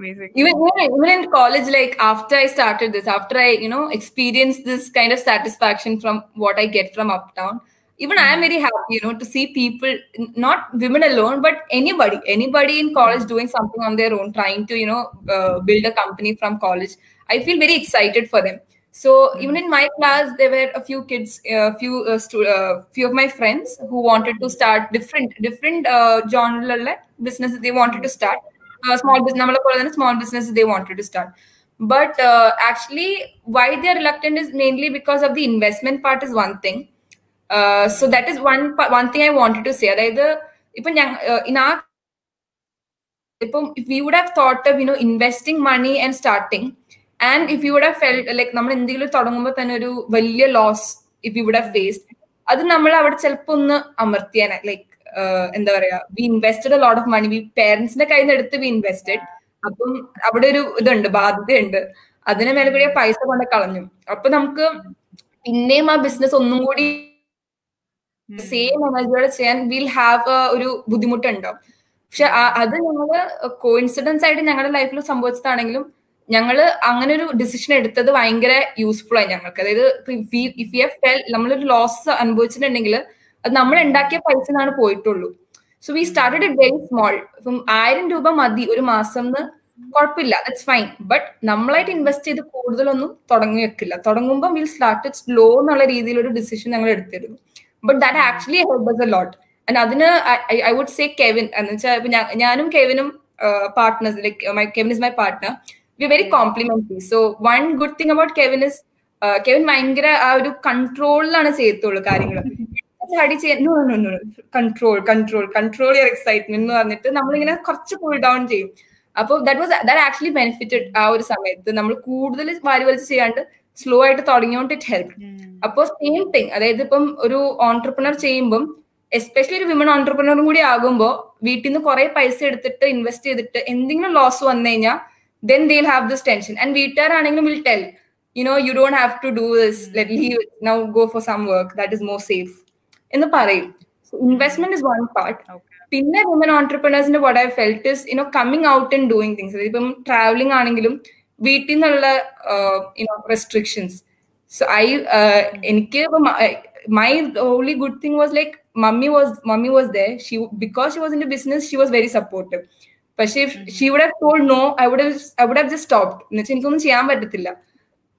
basically. Even, even in college like after i started this after i you know experienced this kind of satisfaction from what i get from uptown even i am very happy you know to see people not women alone but anybody anybody in college doing something on their own trying to you know uh, build a company from college i feel very excited for them so even in my class there were a few kids a few uh, stu- uh, few of my friends who wanted to start different different uh, genre businesses they wanted to start uh, small business നമ്മളെ പോലെ തന്നെ small businesses they wanted to start but uh, actually why they are reluctant is mainly because of the investment part is one thing uh, so that is one pa- one thing i wanted to say അതായത് ഇപ്പൊ ഞങ്ങ uh, in our ഇപ്പം if we would have thought of you know investing money and starting and if you would have felt like നമ്മൾ എന്തെങ്കിലും തുടങ്ങുമ്പോൾ തന്നെ ഒരു വലിയ loss if you would have faced അത് നമ്മൾ അവിടെ ചിലപ്പോൾ ഒന്ന് അമർത്തിയാനെ ലൈക്ക് എന്താ പറയാ we invested lot of money we പേരൻസിന്റെ കയ്യിൽ നിന്ന് എടുത്ത് വി ഇൻവെസ്റ്റഡ് അപ്പം അവിടെ ഒരു ഇതുണ്ട് ബാധ്യതയുണ്ട്. അതിനെ മേലെ കൂടി പൈസ കൊണ്ട് കളഞ്ഞു. അപ്പൊ നമുക്ക് പിന്നെയും ആ ബിസിനസ് ഒന്നും കൂടി സെയിം എനർജിയോടെ ചെയ്യാൻ വിൽ ഹാവ് ഒരു ബുദ്ധിമുട്ടുണ്ടാവും പക്ഷെ അത് ഞങ്ങൾ കോയിൻസിഡൻസ് ആയിട്ട് ഞങ്ങളുടെ ലൈഫിൽ സംഭവിച്ചതാണെങ്കിലും ഞങ്ങൾ അങ്ങനെ ഒരു ഡിസിഷൻ എടുത്തത് ഭയങ്കര യൂസ്ഫുൾ ആയി ഞങ്ങൾക്ക്. അതായത് ഇഫ് യു ഫെൽ നമ്മളൊരു ലോസ് അനുഭവിച്ചിട്ടുണ്ടെങ്കിൽ അത് നമ്മൾ ഉണ്ടാക്കിയ പൈസ നിന്നാണ് പോയിട്ടുള്ളൂ. So we started it very small ഇപ്പം ആയിരം രൂപ മതി ഒരു മാസം എന്ന് കുഴപ്പമില്ല. ദറ്റ്സ് ഫൈൻ ബട്ട് നമ്മളായിട്ട് ഇൻവെസ്റ്റ് ചെയ്ത് കൂടുതലൊന്നും തുടങ്ങി വെക്കില്ല. തുടങ്ങുമ്പോൾ വിൽ സ്റ്റാർട്ട് സ്ലോ എന്നുള്ള രീതിയിലൊരു ഡിസിഷൻ ഞങ്ങൾ എടുത്തിരുന്നു. But that actually help us a lot and അതിന് ഐ വുഡ് സേ കെവിൻ എന്ന് വെച്ചാൽ ഞാനും കെവിനും partners like my Kevin is my partner we very complementary so one good thing about Kevin is Kevin ഭയങ്കര ആ ഒരു കൺട്രോളിലാണ് ചെയ്യത്തുള്ളൂ കാര്യങ്ങൾ ചാടി ചെയ്യാൻ control control control your excitement എന്ന് പറഞ്ഞിട്ട് നമ്മളിങ്ങനെ കുറച്ച് കൂൾ ഡൗൺ ചെയ്യും. അപ്പോൾ that was that actually benefited ആ ഒരു സമയത്ത്. നമ്മൾ കൂടുതൽ വാരി വലിച്ച് ചെയ്യാണ്ട് സ്ലോ ആയിട്ട് തുടങ്ങിയോണ്ട് ഇറ്റ് ഹെൽപ്പ് അപ്പോൾ സെയിം തിങ് അതായത് ഇപ്പം ഒരു ഓൺടർപ്രണർ ചെയ്യുമ്പം എസ്പെഷ്യലി ഒരു വിമൺ ഓൺടർപ്രണറും കൂടി ആകുമ്പോൾ വീട്ടിൽ നിന്ന് കുറെ പൈസ എടുത്തിട്ട് ഇൻവെസ്റ്റ് ചെയ്തിട്ട് എന്തെങ്കിലും ലോസ് വന്നു കഴിഞ്ഞാൽ then ദേൽ have this tension and വീട്ടുകാരാണെങ്കിലും will tell you know you don't have to do this let leave now go for some work that is more safe എന്ന് പറയും ഇൻവെസ്റ്റ്മെന്റ് ഇസ് വൺ പാർട്ട് പിന്നെ woman ഓൺടർപ്രണേഴ്സിന്റെ what I felt is you know coming out and doing things ഇപ്പം travelling ആണെങ്കിലും വീട്ടിൽ നിന്നുള്ള you know restrictions so I എനിക്ക് my only good thing was like mummy was mummy was they Xi because she was in business she was very supportive പക്ഷേ she would have told no I would I would have just stopped എന്ന് വെച്ചാൽ എനിക്കൊന്നും ചെയ്യാൻ പറ്റത്തില്ല.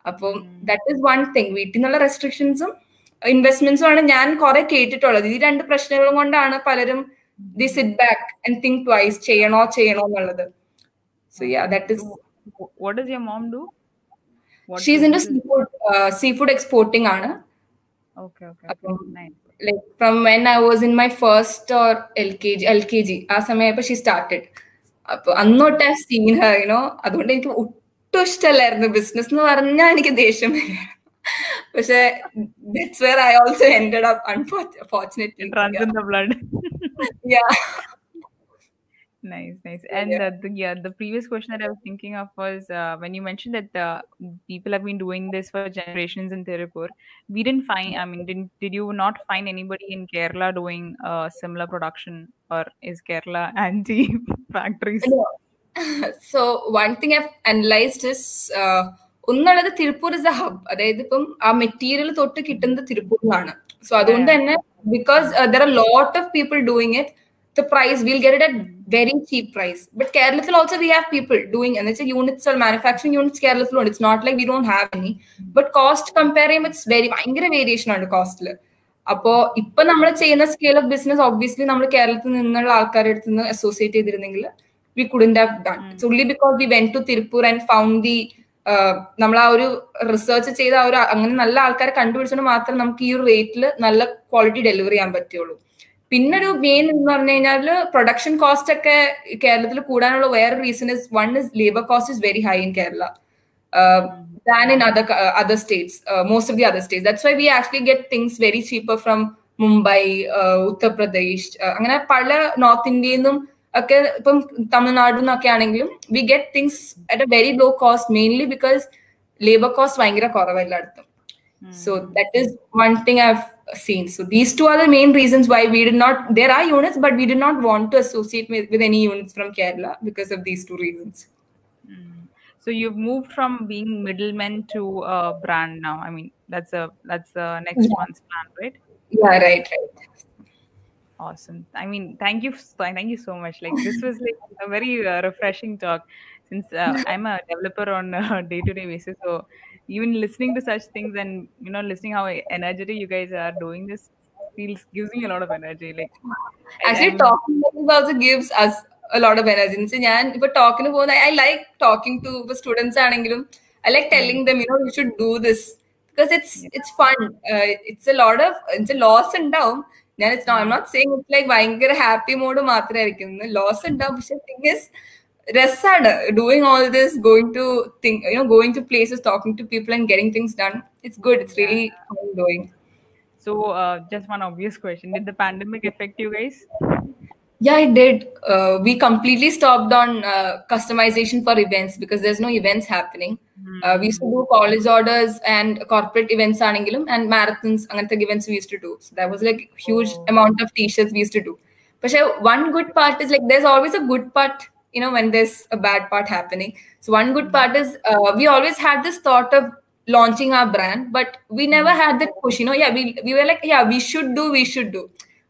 അപ്പൊ that is one thing വീട്ടിൽ നിന്നുള്ള റെസ്ട്രിക്ഷൻസും ഇൻവെസ്റ്റ്മെന്റ്സും ആണ് ഞാൻ കുറെ കേട്ടിട്ടുള്ളത്. ഈ രണ്ട് പ്രശ്നങ്ങളും കൊണ്ടാണ് പലരും they sit back and think twice ചെയ്യണോ ചെയ്യണോ എന്നുള്ളത്. So yeah that is what does your mom do? What she's in sea is- food sea food exporting ആണ്. Okay okay, when I was like from when I was in my first or LKG LKG ആ സമയം she started അപ്പൊ അന്നോട്ട് I seen her you know അതുകൊണ്ട് എനിക്ക് ഒട്ടും ഇഷ്ടമല്ലായിരുന്നു. Business എന്ന് പറഞ്ഞാൽ എനിക്ക് ദേഷ്യം പക്ഷെ that's where I also ended up unfortunately Nice, nice. And uh, the, yeah, the previous question that I was thinking of was uh, when you mentioned that uh, people have been doing this for generations in Tirupur. We didn't find. I mean, didn't did you not find anybody in Kerala doing uh, similar production, or is Kerala anti factories? No. So one thing I analysed is ഒന്നുള്ളത് Tiruppur is a hub അതായത് ഇപ്പം ആ material തൊട്ട് കിട്ടുന്നത് തിരുപ്പൂരിലാണ് so അതുകൊണ്ട് തന്നെ because there are lot of people doing it the price will get it at very cheap price but കേരളത്തിൽ also we have people doing എന്ന് വെച്ചാൽ യൂണിറ്റ്സ് മാനുഫാക്ചറിംഗ് യൂണിറ്റ്സ് കേരളത്തിലുണ്ട് it's not like we don't have any but cost compare ചെയ്യുമ്പോൾ it's very ഭയങ്കര variation ആണ് കോസ്റ്റിൽ അപ്പോ ഇപ്പൊ നമ്മൾ ചെയ്യുന്ന സ്കെയിൽ ഓഫ് ബിസിനസ് ഒബ്വിയസ്ലി നമ്മൾ കേരളത്തിൽ നിന്നുള്ള ആൾക്കാരുടെ അടുത്ത് നിന്ന് അസോസിയേറ്റ് ചെയ്തിരുന്നെങ്കിൽ we couldn't have done it's only because we went to Tiruppur and found the നമ്മൾ ആ ഒരു റിസർച്ച് ചെയ്ത ആ ഒരു അങ്ങനെ നല്ല ആൾക്കാരെ കണ്ടുപിടിച്ചുകൊണ്ട് മാത്രം നമുക്ക് ഈ ഒരു റേറ്റിൽ നല്ല ക്വാളിറ്റി ഡെലിവറി ചെയ്യാൻ പറ്റുള്ളൂ. പിന്നെ ഒരു മെയിൻ എന്ന് പറഞ്ഞു കഴിഞ്ഞാൽ പ്രൊഡക്ഷൻ കോസ്റ്റ് ഒക്കെ കേരളത്തിൽ കൂടാനുള്ള വേറെ reason is one is labour cost is very high in Kerala than in other other states most of the other states that's why we actually get things very cheaper from Mumbai Uttar Pradesh. അങ്ങനെ പല north ഇന്ത്യയിൽ നിന്നും ഒക്കെ ഇപ്പം തമിഴ്നാട് നിന്നൊക്കെ ആണെങ്കിലും we get things at a very low cost mainly because labour cost ഭയങ്കര കുറവ് എല്ലായിടത്തും So that is one thing I've seen. So these two are the main reasons why we did not. There are units, but we did not want to associate with, with any units from Kerala because of these two reasons. Hmm. So you've moved from being middleman to a brand now. I mean, that's a that's a next yeah. month's plan, right? Yeah, right, right awesome i mean thank you thank you so much like this was like a very uh, refreshing talk since uh, i'm a developer on a day-to-day basis so even listening to such things and you know listening how energetic you guys are doing this feels gives me a lot of energy. Like Actually, I'm- talking like this also gives us a lot of energy. എന്ന് വെച്ചാൽ ഞാൻ ഇപ്പൊ ടോക്കിന് പോകുന്ന I like talking to ഇപ്പൊ students ആണെങ്കിലും I like telling them you know you should do this because it's it's fun it's A lot of its loss ഉണ്ടാവും ഞാൻ it's I am not saying it's like ഭയങ്കര happy mode മാത്രമായിരിക്കും loss ഉണ്ടാവും പക്ഷെ thing is Resada, doing all this, going to think, you know, going to places, talking to people, and getting things done. It's good. It's really doing. So, uh, just one obvious question: Did the pandemic affect you guys? Yeah, it did. Uh, we completely stopped on uh, customization for events because there's no events happening. Mm-hmm. we used to do hmm. college orders and corporate events, and marathons, events we used to do. So that was like huge oh. amount of t-shirts we used to do. But one good part is like there's always a good part you know, when there's a bad part happening. So one good part is uh, we always had this thought of launching our brand, but we never had that push. You know, yeah, we we were like, yeah, we should do, we should do.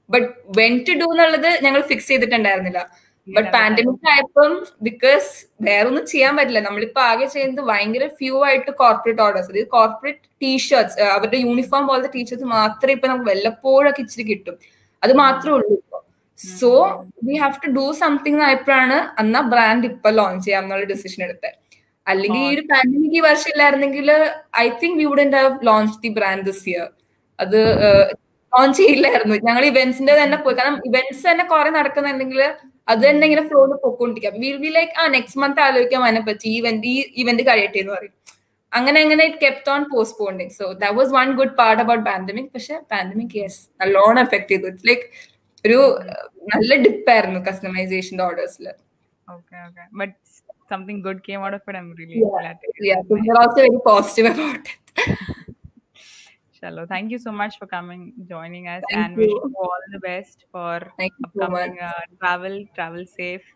But when to do എന്നുള്ളത് ഞങ്ങൾ fix ചെയ്തിട്ടുണ്ടായിരുന്നില്ല. But pandemic ആയപ്പം because വേറെ ഒന്നും ചെയ്യാൻ പറ്റില്ല. നമ്മളിപ്പോ ആകെ ചെയ്യുന്നത് ഭയങ്കര ഫ്യൂ ആയിട്ട് കോർപ്പറേറ്റ് ഓർഡേഴ്സ് അതായത് കോർപ്പറേറ്റ് ടീഷർട്സ് അവരുടെ യൂണിഫോം പോലത്തെ ടീഷർട്സ് മാത്രമേ ഇപ്പൊ നമുക്ക് വല്ലപ്പോഴൊക്കെ ഇച്ചിരി കിട്ടും. അത് മാത്രമേ ഉള്ളൂ so we have to do something ആയപ്പോഴാണ് അന്ന് ആ ബ്രാൻഡ് ഇപ്പൊ ലോഞ്ച് ചെയ്യാം എന്നുള്ള ഡിസിഷൻ എടുത്തത് അല്ലെങ്കിൽ ഈ ഒരു പാൻഡമിക് ഈ വർഷം ഇല്ലായിരുന്നെങ്കിൽ I think we would have launch the brand this year അത് ലോഞ്ച് ചെയ്യില്ലായിരുന്നു. ഞങ്ങൾ ഇവന്റ്സിന്റെ തന്നെ പോയി. കാരണം ഇവന്റ്സ് തന്നെ കുറെ നടക്കുന്നുണ്ടെങ്കിൽ അത് തന്നെ ഇങ്ങനെ ഫ്ലോയിൽ പൊക്കോണ്ടിരിക്കാം. Will be like uh next month ആലോചിക്കാം അതിനെ പറ്റി. ഈ ഇവന്റ് ഈ ഇവന്റ് കഴിയട്ടെ എന്ന് പറയും. അങ്ങനെ അങ്ങനെ it kept on postponing so that was one good part about pandemic പക്ഷെ പാൻഡമിക് യെസ് നല്ലോണം എഫക്ട് ചെയ്തു. ഇറ്റ്സ് ലൈക്ക് ഒരു നല്ല ഡിപ്പായിരുന്നു കസ്റ്റമൈസേഷന്റെ ഓർഡേഴ്സിൽ Okay, okay. But something good came out of it. I'm really Yeah. glad to hear Yeah, that. so we're also very positive about it. Shallow. Thank you so much for coming, joining us, Thank and wish you. you all the best for Thank you so upcoming much. uh, travel. Travel safe.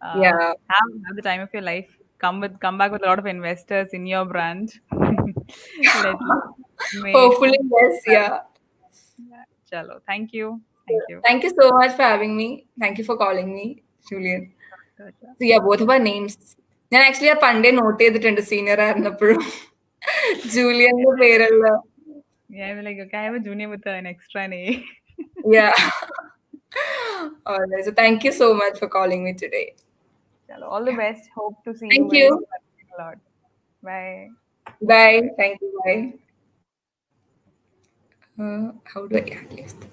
Uh, Yeah. Have, have the time of your life. Come with, come back with a lot of investors in your brand. Let, may, Hopefully, yes, yeah. Shallow. Thank you. Thank you. Thank you so much for having me. Thank you for calling me, Julian. So yeah, both of our names. ഞാൻ actually ആ പണ്ടേ note ചെയ്തിട്ടുണ്ട് senior ആയിരുന്നപ്പോഴും ജൂലിയന്റെ പേരുള്ള Yeah, I'm like, okay, I have a junior with an extra name. yeah alright so thank you so much for calling me today Shallow. All the best. Hope to see Thank you. you. very soon. A lot. Bye. bye thank you bye uh, how do i add this